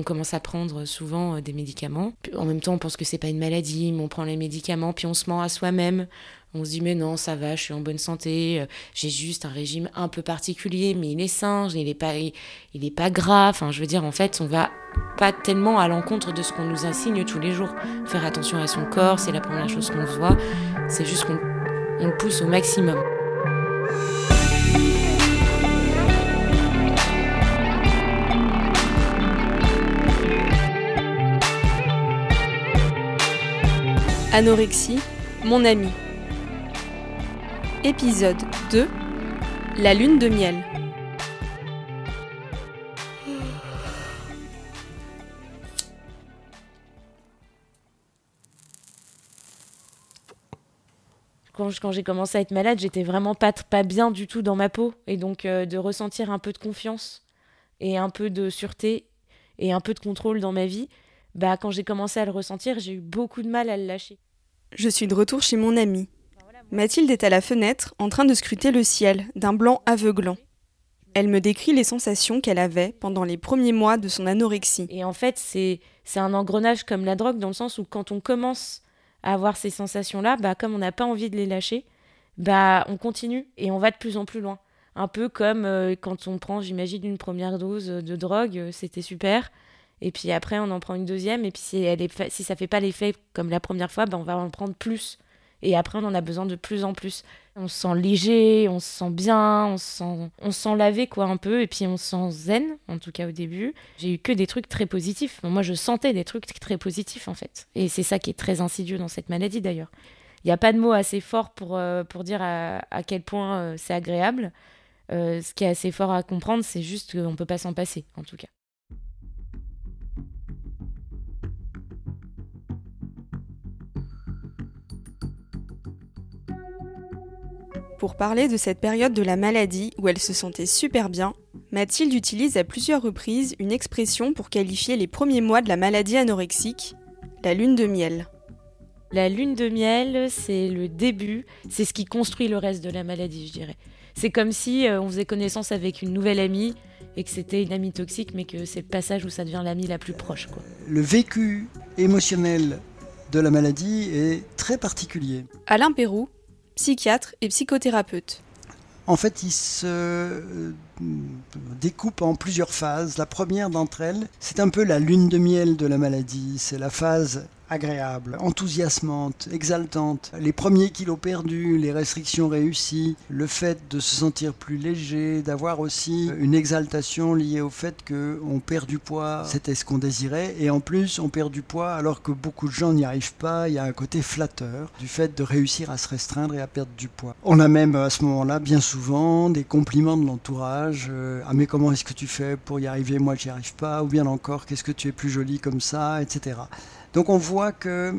On commence à prendre souvent euh, des médicaments. En même temps, on pense que c'est pas une maladie, mais on prend les médicaments, puis on se ment à soi-même. On se dit mais non, ça va, je suis en bonne santé, euh, j'ai juste un régime un peu particulier, mais il est sain, il est pas, il, pas grave. Enfin, je veux dire, en fait, on va pas tellement à l'encontre de ce qu'on nous assigne tous les jours. Faire attention à son corps, c'est la première chose qu'on voit. C'est juste qu'on le pousse au maximum. Anorexie, mon ami. Épisode 2 La lune de miel. Quand, j'ai commencé à être malade, j'étais vraiment pas, pas bien du tout dans ma peau. Et donc euh, de ressentir un peu de confiance et un peu de sûreté et un peu de contrôle dans ma vie, bah, quand j'ai commencé à le ressentir, j'ai eu beaucoup de mal à le lâcher. Je suis de retour chez mon amie. Mathilde est à la fenêtre en train de scruter le ciel d'un blanc aveuglant. Elle me décrit les sensations qu'elle avait pendant les premiers mois de son anorexie. Et en fait, c'est un engrenage comme la drogue dans le sens où quand on commence à avoir ces sensations-là, bah, comme on n'a pas envie de les lâcher, bah, on continue et on va de plus en plus loin. Un peu comme euh, quand on prend, j'imagine, une première dose de drogue, euh, c'était super. Et puis après, on en prend une deuxième. Et puis si, elle est si ça fait pas l'effet comme la première fois, ben on va en prendre plus. Et après, on en a besoin de plus en plus. On se sent léger, on se sent bien, on se sent, on se sent lavé quoi un peu. Et puis on se sent zen, en tout cas au début. J'ai eu que des trucs très positifs. Moi, je sentais des trucs très positifs en fait. Et c'est ça qui est très insidieux dans cette maladie d'ailleurs. Il n'y a pas de mots assez forts pour, euh, pour dire à, quel point euh, c'est agréable. Euh, ce qui est assez fort à comprendre, c'est juste qu'on ne peut pas s'en passer, en tout cas. Pour parler de cette période de la maladie où elle se sentait super bien, Mathilde utilise à plusieurs reprises une expression pour qualifier les premiers mois de la maladie anorexique, la lune de miel. La lune de miel, c'est le début, c'est ce qui construit le reste de la maladie, je dirais. C'est comme si euh, on faisait connaissance avec une nouvelle amie et que c'était une amie toxique, mais que c'est le passage où ça devient l'amie la plus proche. Le vécu émotionnel de la maladie est très particulier. Alain Pérou, psychiatre et psychothérapeute. En fait, il se euh, découpe en plusieurs phases. La première d'entre elles, c'est un peu la lune de miel de la maladie. C'est la phase agréable, enthousiasmante, exaltante. Les premiers kilos perdus, les restrictions réussies, le fait de se sentir plus léger, d'avoir aussi une exaltation liée au fait qu'on perd du poids, c'était ce qu'on désirait, et en plus on perd du poids alors que beaucoup de gens n'y arrivent pas, il y a un côté flatteur du fait de réussir à se restreindre et à perdre du poids. On a même à ce moment-là bien souvent des compliments de l'entourage, euh, ah mais comment est-ce que tu fais pour y arriver, moi j'y arrive pas, ou bien encore qu'est-ce que tu es plus jolie comme ça, etc. Donc on voit que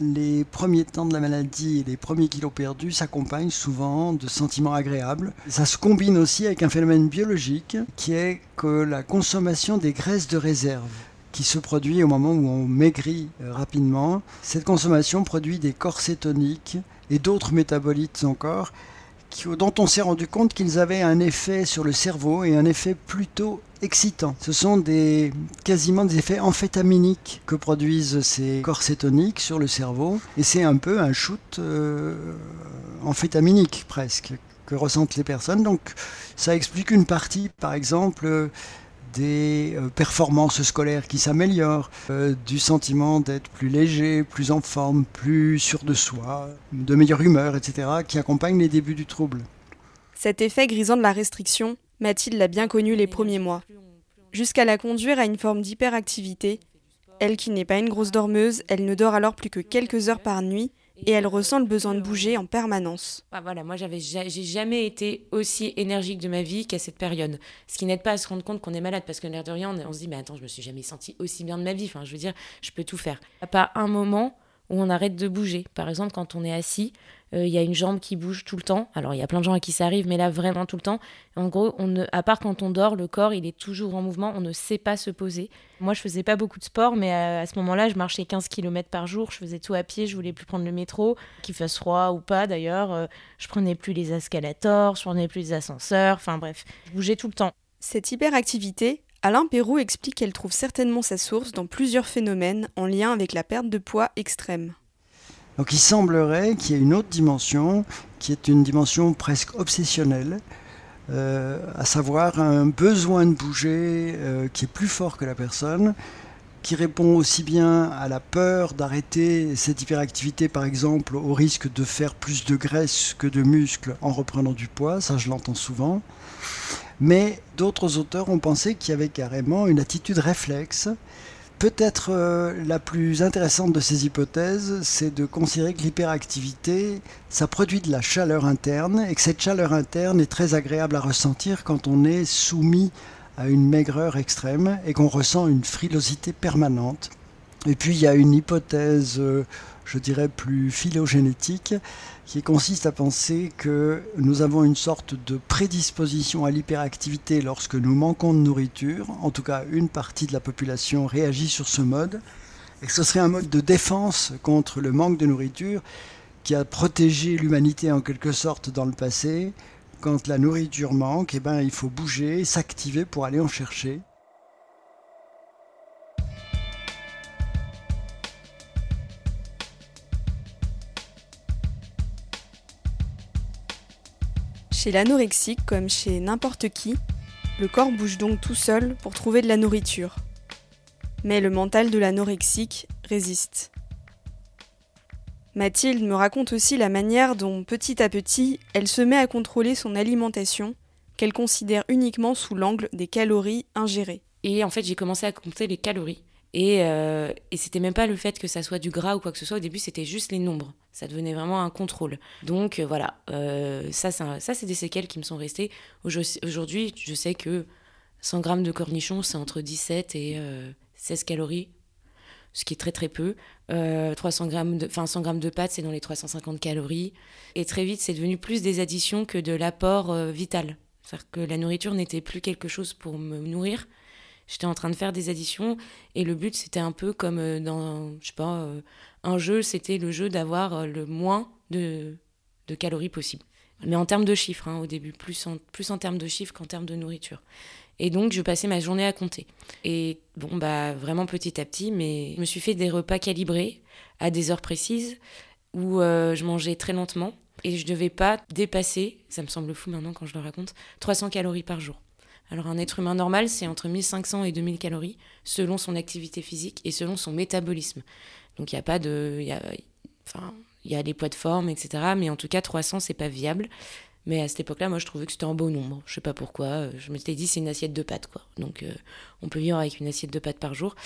les premiers temps de la maladie et les premiers kilos perdus s'accompagnent souvent de sentiments agréables. Ça se combine aussi avec un phénomène biologique qui est que la consommation des graisses de réserve qui se produit au moment où on maigrit euh, rapidement. Cette consommation produit des corps cétoniques et d'autres métabolites encore dont on s'est rendu compte qu'ils avaient un effet sur le cerveau et un effet plutôt excitant. Ce sont des, quasiment des effets amphétaminiques que produisent ces corps cétoniques sur le cerveau et c'est un peu un shoot euh, amphétaminique presque que ressentent les personnes. Donc ça explique une partie, par exemple, des euh, performances scolaires qui s'améliorent, euh, du sentiment d'être plus léger, plus en forme, plus sûr de soi, de meilleure humeur, etc., qui accompagnent les débuts du trouble. Cet effet grisant de la restriction, Mathilde l'a bien connu les premiers mois, jusqu'à la conduire à une forme d'hyperactivité. Elle qui n'est pas une grosse dormeuse, elle ne dort alors plus que quelques heures par nuit et elle ressent le besoin de bouger en permanence. Ah, voilà, moi j'ai jamais été aussi énergique de ma vie qu'à cette période. Ce qui n'aide pas à se rendre compte qu'on est malade parce que l'air de rien, on, se dit mais attends, je me suis jamais senti aussi bien de ma vie. Enfin, je veux dire, je peux tout faire. Pas un moment où on arrête de bouger. Par exemple, quand on est assis, euh, il y a une jambe qui bouge tout le temps. Alors, il y a plein de gens à qui ça arrive, mais là, vraiment tout le temps. En gros, on ne, à part quand on dort, le corps, il est toujours en mouvement. On ne sait pas se poser. Moi, je faisais pas beaucoup de sport, mais à, ce moment-là, je marchais 15 km par jour. Je faisais tout à pied. Je voulais plus prendre le métro, qu'il fasse froid ou pas d'ailleurs. Euh, je prenais plus les escalators, je prenais plus les ascenseurs. Enfin, bref, je bougeais tout le temps. Cette hyperactivité Alain Perroux explique qu'elle trouve certainement sa source dans plusieurs phénomènes en lien avec la perte de poids extrême. Donc il semblerait qu'il y ait une autre dimension, qui est une dimension presque obsessionnelle, euh, à savoir un besoin de bouger euh, qui est plus fort que la personne, qui répond aussi bien à la peur d'arrêter cette hyperactivité, par exemple, au risque de faire plus de graisse que de muscles en reprenant du poids, ça je l'entends souvent. Mais d'autres auteurs ont pensé qu'il y avait carrément une attitude réflexe. Peut-être euh, la plus intéressante de ces hypothèses, c'est de considérer que l'hyperactivité, ça produit de la chaleur interne et que cette chaleur interne est très agréable à ressentir quand on est soumis à une maigreur extrême et qu'on ressent une frilosité permanente. Et puis il y a une hypothèse, euh, je dirais, plus phylogénétique, qui consiste à penser que nous avons une sorte de prédisposition à l'hyperactivité lorsque nous manquons de nourriture. En tout cas, une partie de la population réagit sur ce mode. Et que ce serait un mode de défense contre le manque de nourriture qui a protégé l'humanité en quelque sorte dans le passé quand la nourriture manque, eh ben, il faut bouger, s'activer pour aller en chercher. Chez l'anorexique, comme chez n'importe qui, le corps bouge donc tout seul pour trouver de la nourriture. Mais le mental de l'anorexique résiste. Mathilde me raconte aussi la manière dont, petit à petit, elle se met à contrôler son alimentation, qu'elle considère uniquement sous l'angle des calories ingérées. Et en fait, j'ai commencé à compter les calories. Et, euh, et c'était même pas le fait que ça soit du gras ou quoi que ce soit. Au début, c'était juste les nombres. Ça devenait vraiment un contrôle. Donc euh, voilà, euh, ça, c'est des séquelles qui me sont restées. Aujourd'hui, je sais que 100 grammes de cornichons, c'est entre 17 et 16 calories ce qui est très très peu. 300 euh, grammes de, enfin 100 grammes de pâtes, c'est dans les 350 calories. Et très vite, c'est devenu plus des additions que de l'apport vital. C'est-à-dire que la nourriture n'était plus quelque chose pour me nourrir. J'étais en train de faire des additions et le but c'était un peu comme euh, dans, je sais pas, un jeu, c'était le jeu d'avoir le moins de, de calories possible. Mais en termes de chiffres, hein, au début, plus en, plus en termes de chiffres qu'en termes de nourriture. Et donc, je passais ma journée à compter. Et bon, bah, vraiment petit à petit, mais je me suis fait des repas calibrés à des heures précises où euh, je mangeais très lentement et je devais pas dépasser, ça me semble fou maintenant quand je le raconte, 300 calories par jour. Alors, un être humain normal, c'est entre 1500 et 2000 calories selon son activité physique et selon son métabolisme. Donc, il n'y a pas de. Y a, enfin, il y a des poids de forme, etc. Mais en tout cas, 300, c'est pas viable. Mais à cette époque-là, moi, je trouvais que c'était un beau nombre. Je sais pas pourquoi. Euh, je m'étais dit, c'est une assiette de pâtes, quoi. Donc, euh, on peut vivre avec une assiette de pâtes par jour,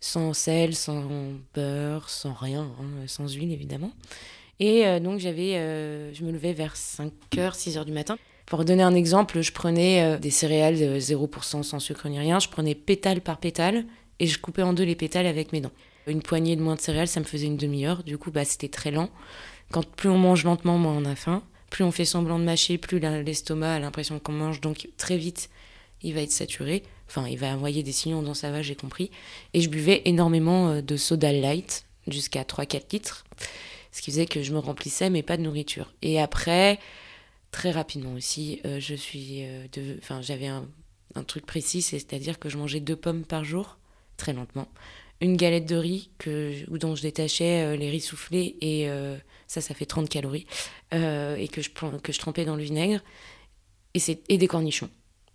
sans sel, sans beurre, sans rien, hein, sans huile, évidemment. Et euh, donc, j'avais, je me levais vers 5h, 6h du matin. Pour donner un exemple, je prenais des céréales 0% sans sucre ni rien. Je prenais pétale par pétale et je coupais en deux les pétales avec mes dents. Une poignée de moins de céréales, ça me faisait une demi-heure. Du coup, bah, c'était très lent. Quand plus on mange lentement, moins on a faim plus on fait semblant de mâcher, plus l'estomac a l'impression qu'on mange, donc très vite, il va être saturé. Enfin, il va envoyer des signaux dans sa va, j'ai compris. Et je buvais énormément euh, de soda light, jusqu'à 3-4 litres, ce qui faisait que je me remplissais, mais pas de nourriture. Et après, très rapidement aussi, euh, je suis euh, de... enfin, j'avais un, truc précis, c'est-à-dire que je mangeais deux pommes par jour, très lentement, une galette de riz que, dont je détachais les riz soufflés et ça, ça fait 30 calories, euh, et que je, que je trempais dans le vinaigre, et, et des cornichons,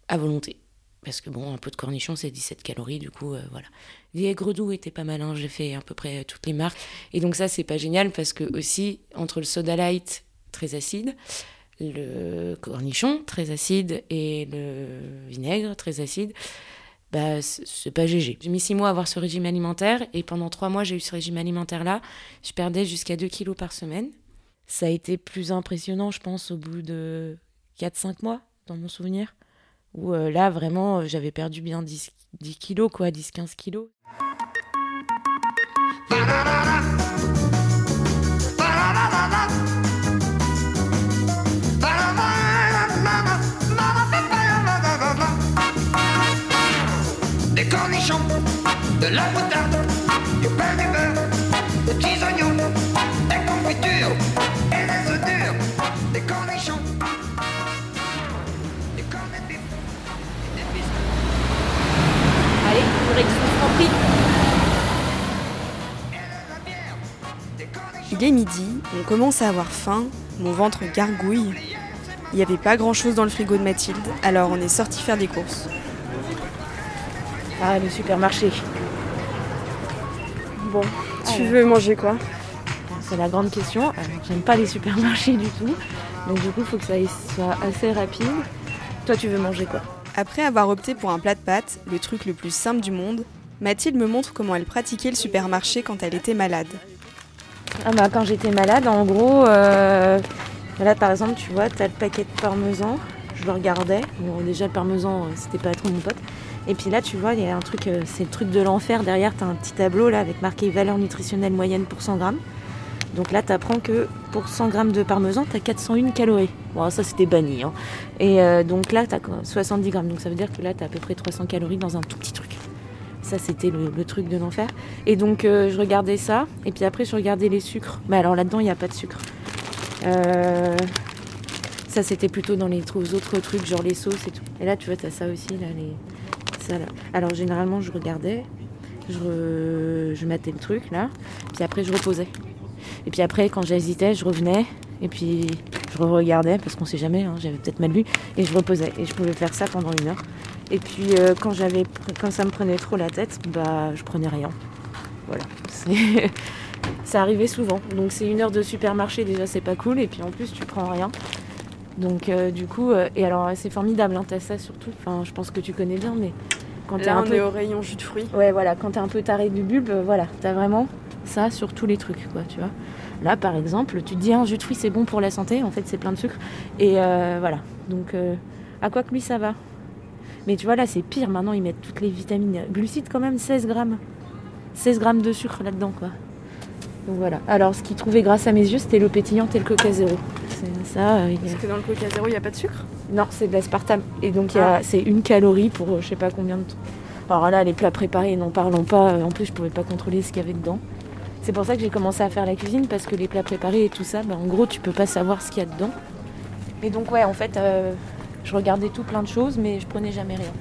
à volonté. Parce que bon, un peu de cornichons, c'est 17 calories, du coup, euh, voilà. Les aigres doux étaient pas mal, hein, j'ai fait à peu près toutes les marques. Et donc ça, c'est pas génial, parce que aussi, entre le soda light, très acide, le cornichon, très acide, et le vinaigre, très acide, bah, c'est pas GG. J'ai mis six mois à avoir ce régime alimentaire et pendant trois mois, j'ai eu ce régime alimentaire-là. Je perdais jusqu'à 2 kilos par semaine. Ça a été plus impressionnant, je pense, au bout de 4-5 mois, dans mon souvenir. Où euh, là, vraiment, j'avais perdu bien 10, 10 kilos, quoi, 10-15 kilos. De la moutarde, du pain du beurre, des petits oignons, des confitures et des œufs durs, des cornichons, des cornets de bif, des pris. Il est midi, on commence à avoir faim, mon ventre gargouille. Il n'y avait pas grand chose dans le frigo de Mathilde, alors on est sorti faire des courses. Ah, le supermarché. Bon, Tu veux manger quoi? C'est la grande question. Alors, J'aime pas les supermarchés du tout. Donc du coup, il faut que ça soit assez rapide. Toi, tu veux manger quoi? Après avoir opté pour un plat de pâtes, le truc le plus simple du monde, Mathilde me montre comment elle pratiquait le supermarché quand elle était malade. Ah bah quand j'étais malade, en gros, euh, là par exemple, tu vois, t'as le paquet de parmesan, je le regardais. Bon, déjà le parmesan, euh, c'était pas trop mon pote. Et puis là, tu vois, il y a un truc, euh, c'est le truc de l'enfer. Derrière, t'as un petit tableau là avec marqué valeur nutritionnelle moyenne pour 100 grammes. Donc là, tu apprends que pour 100 grammes de parmesan, tu as 401 calories. Bon, ça, c'était banni. hein. Et euh, donc là, tu as 70 grammes. Donc ça veut dire que là, tu as à peu près 300 calories dans un tout petit truc. Ça, c'était le, truc de l'enfer. Et donc, euh, je regardais ça. Et puis après, je regardais les sucres. Mais alors là-dedans, il n'y a pas de sucre. Ça, c'était plutôt dans les autres trucs, genre les sauces et tout. Et là, tu vois, tu as ça aussi. Là, les... Alors, généralement, je regardais. Je, re- je matais le truc, là. Puis après, je reposais. Et puis après, quand j'hésitais, je revenais. Et puis je regardais parce qu'on sait jamais, hein, j'avais peut-être mal lu. Et je reposais. Et je pouvais faire ça pendant une heure. Et puis euh, quand, j'avais, quand ça me prenait trop la tête, bah je prenais rien. Voilà. Ça arrivait souvent. Donc c'est une heure de supermarché, déjà c'est pas cool. Et puis en plus, tu prends rien. Donc euh, du coup, euh, et alors c'est formidable, hein, t'as ça surtout. Enfin, je pense que tu connais bien, mais quand t'es Là, un on peu est au rayon jus de fruits. Ouais, voilà, quand t'es un peu taré du bulbe, euh, voilà, t'as vraiment ça sur tous les trucs, quoi, tu vois. Là, par exemple, tu te dis un jus de fruits c'est bon pour la santé, en fait c'est plein de sucre. Et euh, voilà, donc euh, à quoi que lui ça va. Mais tu vois, là c'est pire, maintenant ils mettent toutes les vitamines. Glucides quand même, 16 grammes. 16 grammes de sucre là-dedans, quoi. Donc voilà. Alors ce qu'ils trouvaient grâce à mes yeux, c'était le pétillant et le coca zéro. C'est ça, euh, a- Parce que dans le Coca Zéro, il n'y a pas de sucre? Non, c'est de l'aspartame. Et donc, il y a- c'est une calorie pour euh, je sais pas combien de temps. Alors là, les plats préparés, n'en parlons pas. Euh, En plus, je pouvais pas contrôler ce qu'il y avait dedans. C'est pour ça que j'ai commencé à faire la cuisine, parce que les plats préparés et tout ça, bah, en gros, tu peux pas savoir ce qu'il y a dedans. Et donc, ouais, en fait, euh, je regardais tout plein de choses, mais je prenais jamais rien.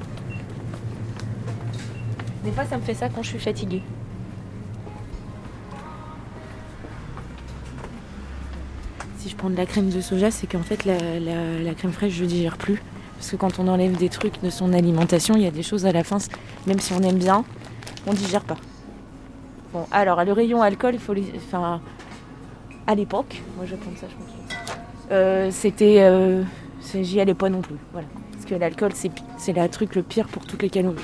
Des fois, ça me fait ça quand je suis fatiguée. Prends de la crème de soja, c'est qu'en fait, la, la- crème fraîche, je digère plus. Parce que quand on enlève des trucs de son alimentation, il y a des choses à la fin, même si on aime bien, on digère pas. Bon, alors, le rayon alcool, il faut les. Enfin, à l'époque, moi je prendre ça, je pense. Euh, C'était. euh, J'y allais pas non plus. Voilà. Parce que l'alcool, c'est le truc le pire pour toutes les calories.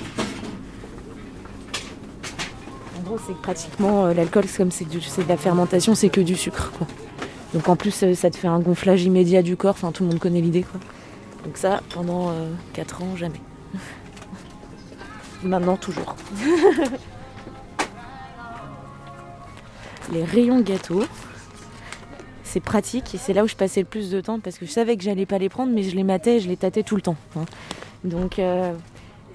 En gros, c'est que pratiquement euh, l'alcool, c'est comme c'est de la fermentation, c'est que du sucre. Quoi. Donc en plus, euh, ça te fait un gonflage immédiat du corps. Enfin, tout le monde connaît l'idée, quoi. Donc ça, pendant 4 ans, jamais. Maintenant, toujours. Les rayons gâteaux, c'est pratique et c'est là où je passais le plus de temps parce que je savais que j'allais pas les prendre, mais je les matais je les tâtais tout le temps. hein. Donc, euh,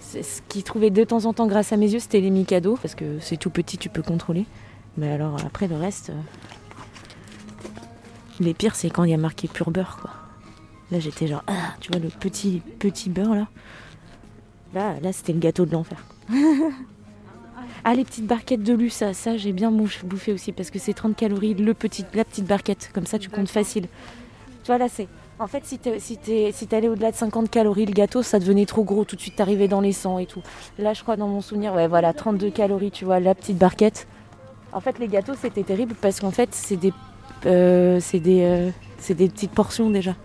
ce qui trouvait de temps en temps grâce à mes yeux, c'était les Mikado parce que c'est tout petit, tu peux contrôler. Mais alors après, le reste. Les pires, c'est quand il y a marqué pur beurre, quoi. Là, j'étais genre, ah, tu vois, le petit, petit beurre, là. Là, là c'était le gâteau de l'enfer. ah, les petites barquettes de lu, ça, ça j'ai bien bouffé aussi, parce que c'est 30 calories, le petit, la petite barquette. Comme ça, tu comptes facile. Tu vois, là, c'est... En fait, si t'es- si si t'allais au-delà de 50 calories, le gâteau, ça devenait trop gros. Tout de suite, t'arrivais dans les 100 et tout. Là, je crois, dans mon souvenir, ouais, voilà, 32 calories, tu vois, la petite barquette. En fait, les gâteaux, c'était terrible, parce qu'en fait, c'est des... euh, c'est des... euh, c'est des petites portions, déjà.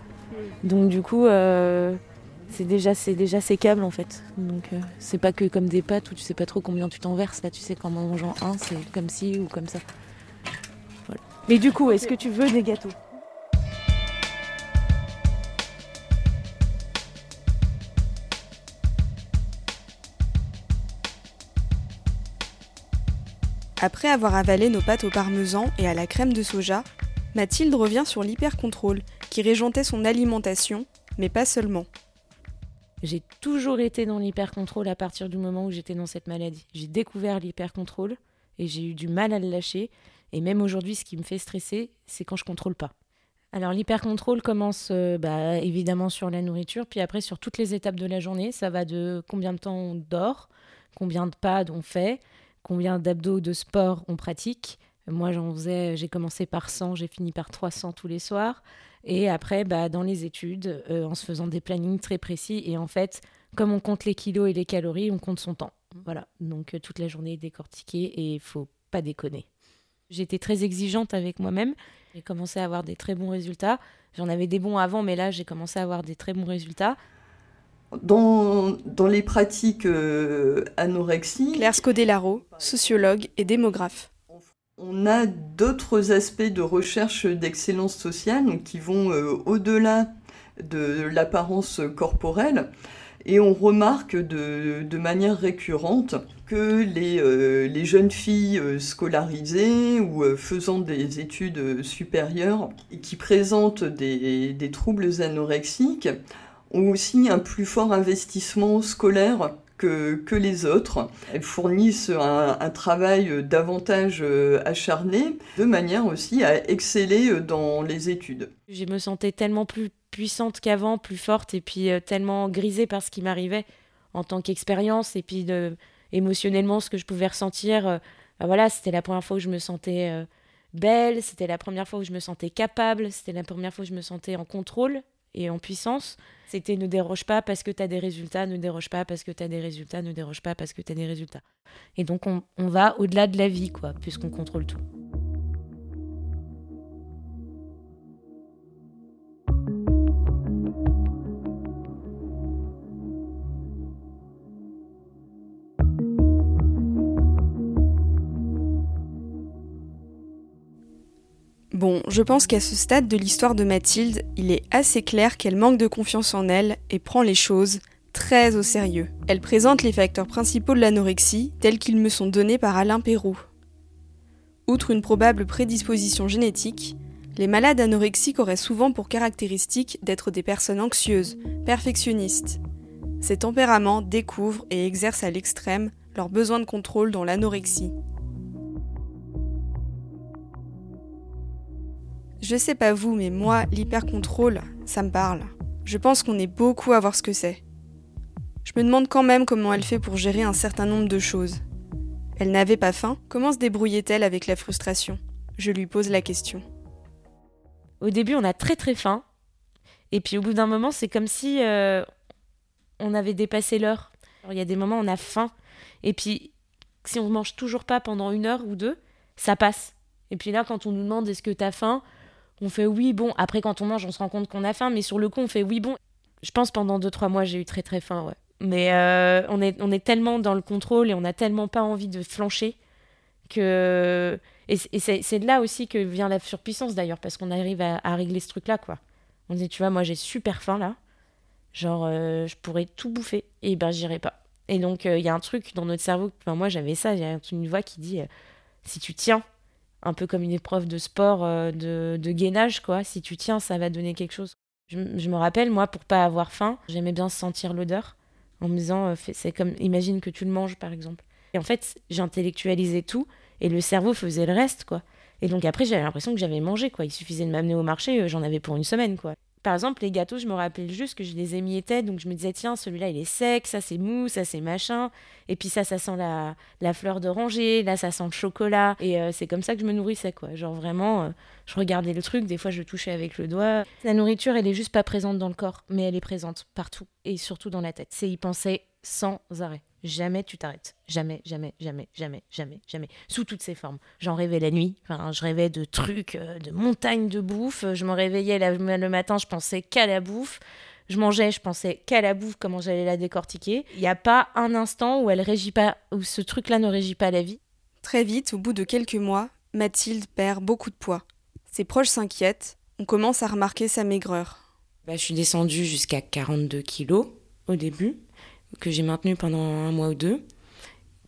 Donc du coup, euh, c'est déjà c'est déjà sécable en fait. Donc c'est pas que comme des pâtes où tu sais pas trop combien tu t'en verses. Là, tu sais qu'en mangeant un, c'est comme ci ou comme ça. Mais du coup, est-ce que tu veux des gâteaux? Après avoir avalé nos pâtes au parmesan et à la crème de soja, Mathilde revient sur l'hypercontrôle, qui régentait son alimentation, mais pas seulement. J'ai toujours été dans l'hypercontrôle à partir du moment où j'étais dans cette maladie. J'ai découvert l'hypercontrôle et j'ai eu du mal à le lâcher. Et même aujourd'hui, ce qui me fait stresser, c'est quand je contrôle pas. Alors l'hypercontrôle commence euh, bah, évidemment sur la nourriture, puis après sur toutes les étapes de la journée. Ça va de combien de temps on dort, combien de pas on fait, combien d'abdos de sport on pratique. Moi, j'en faisais, j'ai commencé par 100, j'ai fini par 300 tous les soirs. Et après, bah, dans les études, euh, en se faisant des plannings très précis. Et en fait, comme on compte les kilos et les calories, on compte son temps. Voilà. Donc, euh, toute la journée est décortiquée et il faut pas déconner. J'étais très exigeante avec moi-même. J'ai commencé à avoir des très bons résultats. J'en avais des bons avant, mais là, j'ai commencé à avoir des très bons résultats. Dans, dans les pratiques euh, anorexie... Claire Scodellaro, sociologue et démographe. On a d'autres aspects de recherche d'excellence sociale qui vont euh, au-delà de l'apparence corporelle et on remarque de, manière récurrente que les, euh, jeunes filles euh, scolarisées ou faisant des études supérieures et qui présentent des troubles anorexiques ont aussi un plus fort investissement scolaire que, les autres. Elles fournissent un, travail davantage euh, acharné, de manière aussi à exceller euh, dans les études. Je me sentais tellement plus puissante qu'avant, plus forte, et puis euh, tellement grisée par ce qui m'arrivait en tant qu'expérience, et puis émotionnellement ce que je pouvais ressentir. Bah voilà, c'était la première fois où je me sentais belle, c'était la première fois où je me sentais capable, c'était la première fois où je me sentais en contrôle et en puissance. C'était ne déroge pas parce que tu as des résultats, ne déroge pas parce que tu as des résultats, ne déroge pas parce que tu as des résultats. Et donc on, on va au-delà de la vie, quoi, puisqu'on contrôle tout. Bon, je pense qu'à ce stade de l'histoire de Mathilde, il est assez clair qu'elle manque de confiance en elle et prend les choses très au sérieux. Elle présente les facteurs principaux de l'anorexie tels qu'ils me sont donnés par Alain Perroux. Outre une probable prédisposition génétique, les malades anorexiques auraient souvent pour caractéristique d'être des personnes anxieuses, perfectionnistes. Ces tempéraments découvrent et exercent à l'extrême leur besoin de contrôle dans l'anorexie. Je sais pas vous, mais moi, l'hyper-contrôle, ça me parle. Je pense qu'on est beaucoup à voir ce que c'est. Je me demande quand même comment elle fait pour gérer un certain nombre de choses. Elle n'avait pas faim, comment se débrouillait-elle avec la frustration? Je lui pose la question. Au début, on a très très faim, et puis au bout d'un moment, c'est comme si euh, on avait dépassé l'heure. Il y a des moments où on a faim, et puis si on mange toujours pas pendant une heure ou deux, ça passe. Et puis là, quand on nous demande est-ce que tu as faim, on fait oui, bon. Après, quand on mange, on se rend compte qu'on a faim, mais sur le coup, on fait oui, bon. Je pense pendant 2-3 mois, j'ai eu très très faim, ouais. Mais euh, on, est, tellement dans le contrôle et on n'a tellement pas envie de flancher que. Et, c'est là aussi que vient la surpuissance d'ailleurs, parce qu'on arrive à, régler ce truc-là, quoi. On dit, tu vois, moi j'ai super faim là. Genre, euh, je pourrais tout bouffer. Et ben, j'irai pas. Et donc, euh, il y a un truc dans notre cerveau. Enfin, moi j'avais ça, il y a une voix qui dit si tu tiens un peu comme une épreuve de sport, euh, de, de, gainage, quoi. Si tu tiens, ça va donner quelque chose. Je, me rappelle, moi, pour pas avoir faim, j'aimais bien sentir l'odeur en me disant, euh, c'est comme, imagine que tu le manges, par exemple. Et en fait, j'intellectualisais tout et le cerveau faisait le reste, quoi. Et donc après, j'avais l'impression que j'avais mangé, quoi. Il suffisait de m'amener au marché, euh, j'en avais pour une semaine, quoi. Par exemple, les gâteaux, je me rappelais juste que je les émiettais, donc je me disais, tiens, celui-là, il est sec, ça, c'est mou, ça, c'est machin. Et puis ça, ça sent la, la fleur d'oranger, là, ça sent le chocolat. Et euh, c'est comme ça que je me nourrissais, quoi. Genre vraiment, euh, je regardais le truc, des fois, je touchais avec le doigt. La nourriture, elle est juste pas présente dans le corps, mais elle est présente partout, et surtout dans la tête. C'est y penser sans arrêt. Jamais tu t'arrêtes. Jamais, jamais, jamais, jamais, jamais, jamais. Sous toutes ses formes. J'en rêvais la nuit. Enfin, je rêvais de trucs, euh, de montagnes de bouffe. Je me réveillais le matin, je pensais qu'à la bouffe. Je mangeais, je pensais qu'à la bouffe, comment j'allais la décortiquer. Il n'y a pas un instant où elle régit pas, où ce truc-là ne régit pas la vie. Très vite, au bout de quelques mois, Mathilde perd beaucoup de poids. Ses proches s'inquiètent. On commence à remarquer sa maigreur. Bah, je suis descendue jusqu'à 42 kilos au début que j'ai maintenu pendant un mois ou deux,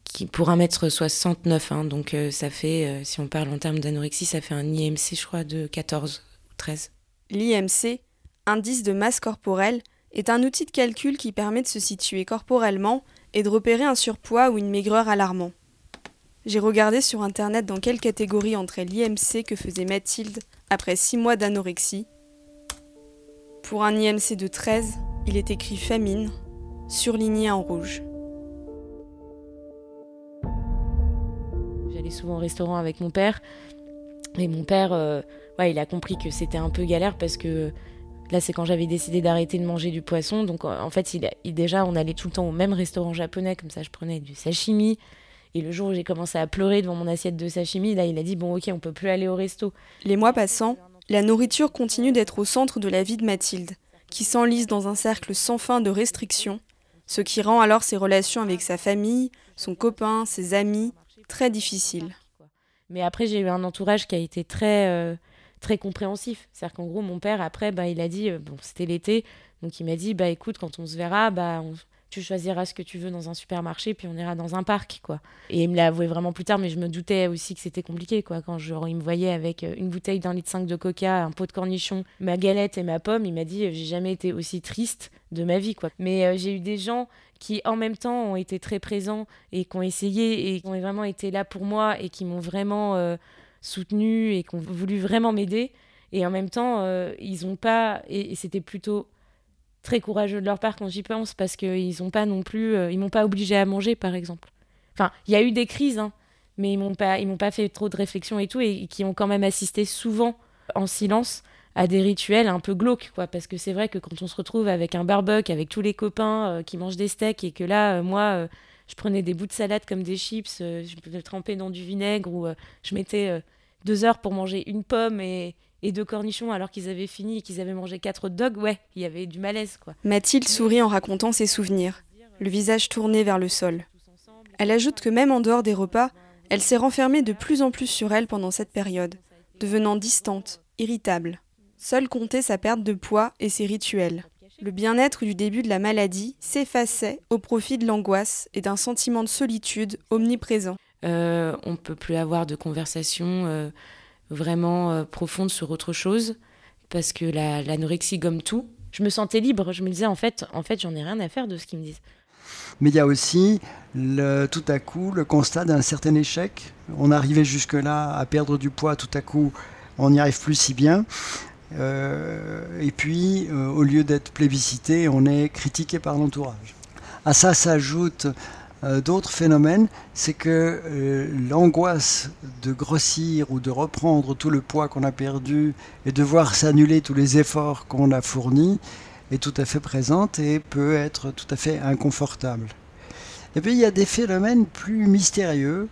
qui, pour 1m69, hein, donc euh, ça fait, euh, si on parle en termes d'anorexie, ça fait un IMC, je crois, de 14 ou 13. L'IMC, indice de masse corporelle, est un outil de calcul qui permet de se situer corporellement et de repérer un surpoids ou une maigreur alarmant. J'ai regardé sur internet dans quelle catégorie entrait l'IMC que faisait Mathilde après 6 mois d'anorexie. Pour un IMC de 13, il est écrit famine, surligné en rouge. J'allais souvent au restaurant avec mon père. Et mon père, ouais, il a compris que c'était un peu galère parce que Là, c'est quand j'avais décidé d'arrêter de manger du poisson. Donc, en fait, il, déjà, on allait tout le temps au même restaurant japonais. Comme ça, je prenais du sashimi. Et le jour où j'ai commencé à pleurer devant mon assiette de sashimi, là, il a dit Bon, ok, on peut plus aller au resto. Les mois passant, la nourriture continue d'être au centre de la vie de Mathilde, qui s'enlise dans un cercle sans fin de restrictions, ce qui rend alors ses relations avec sa famille, son copain, ses amis, très difficiles. Mais après, j'ai eu un entourage qui a été très. Euh, très compréhensif. C'est-à-dire qu'en gros, mon père, après, bah, il a dit, euh, bon, c'était l'été, donc il m'a dit, bah écoute, quand on se verra, bah, tu choisiras ce que tu veux dans un supermarché, puis on ira dans un parc, quoi. Et il me l'a avoué vraiment plus tard, mais je me doutais aussi que c'était compliqué, quoi. Quand genre, il me voyait avec euh, une bouteille d'un litre cinq de coca, un pot de cornichon, ma galette et ma pomme, il m'a dit, euh, j'ai jamais été aussi triste de ma vie, quoi. Mais j'ai eu des gens qui en même temps ont été très présents et qui ont essayé et qui ont vraiment été là pour moi et qui m'ont vraiment soutenus et qui ont voulu vraiment m'aider. Et en même temps, euh, ils ont pas. Et, c'était plutôt très courageux de leur part quand j'y pense, parce qu'ils n'ont pas non plus. Euh, ils m'ont pas obligé à manger, par exemple. Enfin, il y a eu des crises, hein, mais ils m'ont pas, ils m'ont pas fait trop de réflexion et tout, et, qui ont quand même assisté souvent en silence à des rituels un peu glauques, quoi. Parce que c'est vrai que quand on se retrouve avec un barbecue, avec tous les copains euh, qui mangent des steaks, et que là, moi, je prenais des bouts de salade comme des chips, je me trempais dans du vinaigre, ou je mettais deux heures pour manger une pomme et, deux cornichons alors qu'ils avaient fini et qu'ils avaient mangé quatre hot dogs, ouais, il y avait du malaise, quoi. Mathilde sourit en racontant ses souvenirs, le visage tourné vers le sol. Elle ajoute que même en dehors des repas, elle s'est renfermée de plus en plus sur elle pendant cette période, devenant distante, irritable. Seule comptait sa perte de poids et ses rituels. Le bien-être du début de la maladie s'effaçait au profit de l'angoisse et d'un sentiment de solitude omniprésent. Euh, on ne peut plus avoir de conversation euh, vraiment euh, profonde sur autre chose parce que l'anorexie gomme tout. Je me sentais libre. Je me disais en fait, en fait, j'en ai rien à faire de ce qu'ils me disent. Mais il y a aussi tout à coup le constat d'un certain échec. On arrivait jusque-là à perdre du poids, tout à coup on n'y arrive plus si bien. et puis, au lieu d'être plébiscité, on est critiqué par l'entourage. À ça s'ajoute euh, d'autres phénomènes, c'est que euh, l'angoisse de grossir ou de reprendre tout le poids qu'on a perdu et de voir s'annuler tous les efforts qu'on a fournis est tout à fait présente et peut être tout à fait inconfortable. Et puis il y a des phénomènes plus mystérieux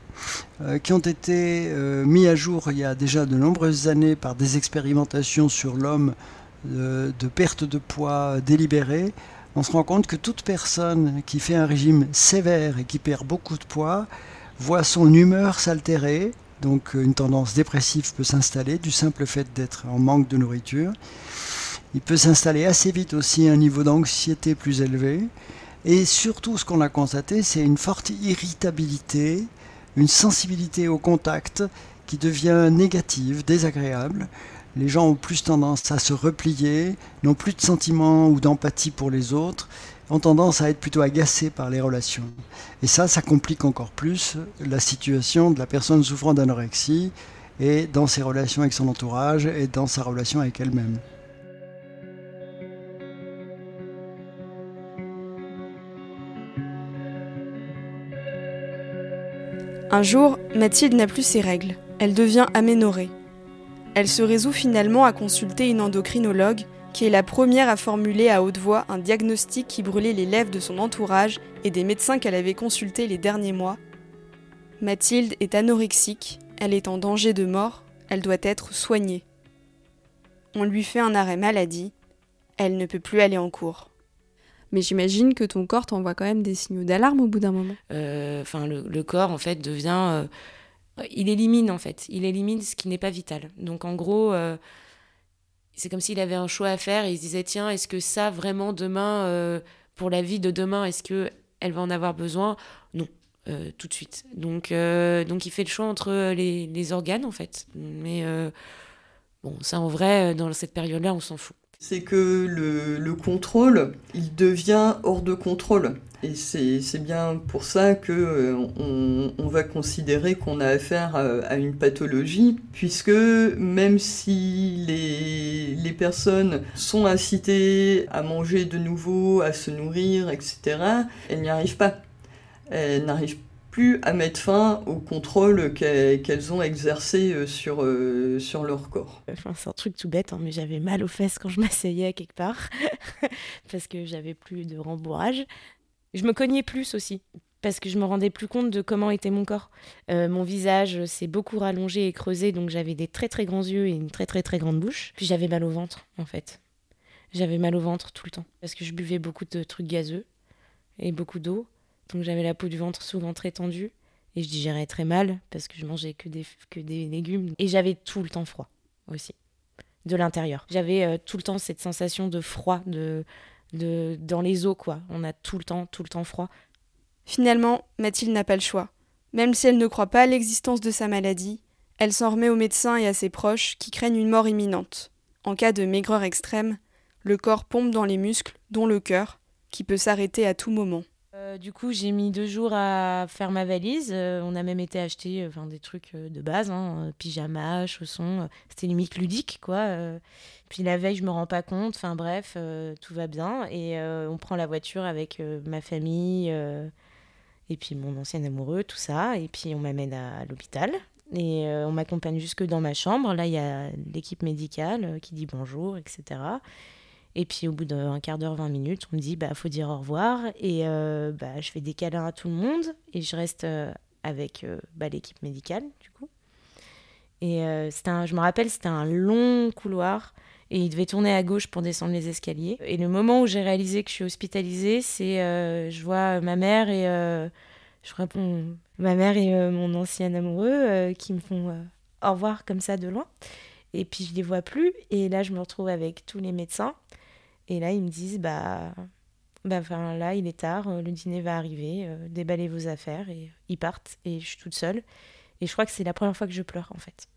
euh, qui ont été mis à jour il y a déjà de nombreuses années par des expérimentations sur l'homme de perte de poids délibérée on se rend compte que toute personne qui fait un régime sévère et qui perd beaucoup de poids voit son humeur s'altérer, donc une tendance dépressive peut s'installer du simple fait d'être en manque de nourriture. Il peut s'installer assez vite aussi un niveau d'anxiété plus élevé. Et surtout, ce qu'on a constaté, c'est une forte irritabilité, une sensibilité au contact qui devient négative, désagréable les gens ont plus tendance à se replier, n'ont plus de sentiments ou d'empathie pour les autres, ont tendance à être plutôt agacés par les relations. Et ça, ça complique encore plus la situation de la personne souffrant d'anorexie et dans ses relations avec son entourage et dans sa relation avec elle-même. Un jour, Mathilde n'a plus ses règles. Elle devient aménorée. Elle se résout finalement à consulter une endocrinologue qui est la première à formuler à haute voix un diagnostic qui brûlait les lèvres de son entourage et des médecins qu'elle avait consultés les derniers mois. Mathilde est anorexique, elle est en danger de mort, elle doit être soignée. On lui fait un arrêt maladie, elle ne peut plus aller en cours. Mais j'imagine que ton corps t'envoie quand même des signaux d'alarme au bout d'un moment. Euh, enfin, le, corps en fait devient euh, il élimine en fait, il élimine ce qui n'est pas vital. Donc en gros, euh, c'est comme s'il avait un choix à faire il se disait tiens, est-ce que ça vraiment demain, euh, pour la vie de demain, est-ce que elle va en avoir besoin? Non, euh, tout de suite. Donc, donc il fait le choix entre les, les organes en fait. Mais bon, ça en vrai, dans cette période-là, on s'en fout. C'est que le, le contrôle, il devient hors de contrôle. Et c'est bien pour ça que euh, on, va considérer qu'on a affaire à, une pathologie, puisque même si les, les, personnes sont incitées à manger de nouveau, à se nourrir, etc., elles n'y arrivent pas. Elles n'arrivent plus à mettre fin au contrôle qu'elles ont exercé sur, sur leur corps. Enfin, c'est un truc tout bête, hein, mais j'avais mal aux fesses quand je m'asseyais quelque part, parce que j'avais plus de rembourrage. Je me cognais plus aussi, parce que je me rendais plus compte de comment était mon corps. Euh, mon visage s'est beaucoup rallongé et creusé, donc j'avais des très très grands yeux et une très très très grande bouche. Puis j'avais mal au ventre, en fait. J'avais mal au ventre tout le temps, parce que je buvais beaucoup de trucs gazeux et beaucoup d'eau. Donc j'avais la peau du ventre souvent très tendue et je digérais très mal parce que je mangeais que des, que des légumes. Et j'avais tout le temps froid aussi, de l'intérieur. J'avais euh, tout le temps cette sensation de froid, de, de, dans les os, quoi. On a tout le temps, tout le temps froid. Finalement, Mathilde n'a pas le choix. Même si elle ne croit pas à l'existence de sa maladie, elle s'en remet aux médecins et à ses proches qui craignent une mort imminente. En cas de maigreur extrême, le corps pompe dans les muscles, dont le cœur, qui peut s'arrêter à tout moment. Euh, du coup, j'ai mis deux jours à faire ma valise. Euh, on a même été acheter enfin, des trucs euh, de base, hein, pyjama, chaussons. C'était limite ludique, quoi. puis la veille, je me rends pas compte. Enfin bref, tout va bien. Et on prend la voiture avec ma famille et puis mon ancien amoureux, tout ça. Et puis on m'amène à, l'hôpital. Et on m'accompagne jusque dans ma chambre. Là, il y a l'équipe médicale qui dit bonjour, etc. Et puis au bout d'un quart d'heure, 20 minutes, on me dit bah faut dire au revoir et euh, bah, je fais des câlins à tout le monde et je reste euh, avec euh, bah, l'équipe médicale du coup. Et un, je me rappelle, c'était un long couloir et il devait tourner à gauche pour descendre les escaliers. Et le moment où j'ai réalisé que je suis hospitalisée, c'est je vois ma mère et je réponds ma mère et mon ancien amoureux qui me font au revoir comme ça de loin. Et puis je les vois plus et là je me retrouve avec tous les médecins et là, ils me disent, bah, bah là, il est tard, euh, le dîner va arriver, euh, déballez vos affaires. Et ils partent, et je suis toute seule. Et je crois que c'est la première fois que je pleure, en fait.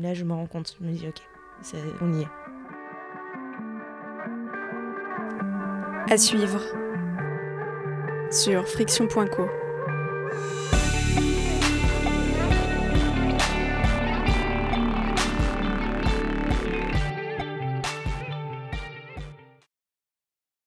Là, je me rends compte, je me dis, ok, on y est. À suivre sur friction.co.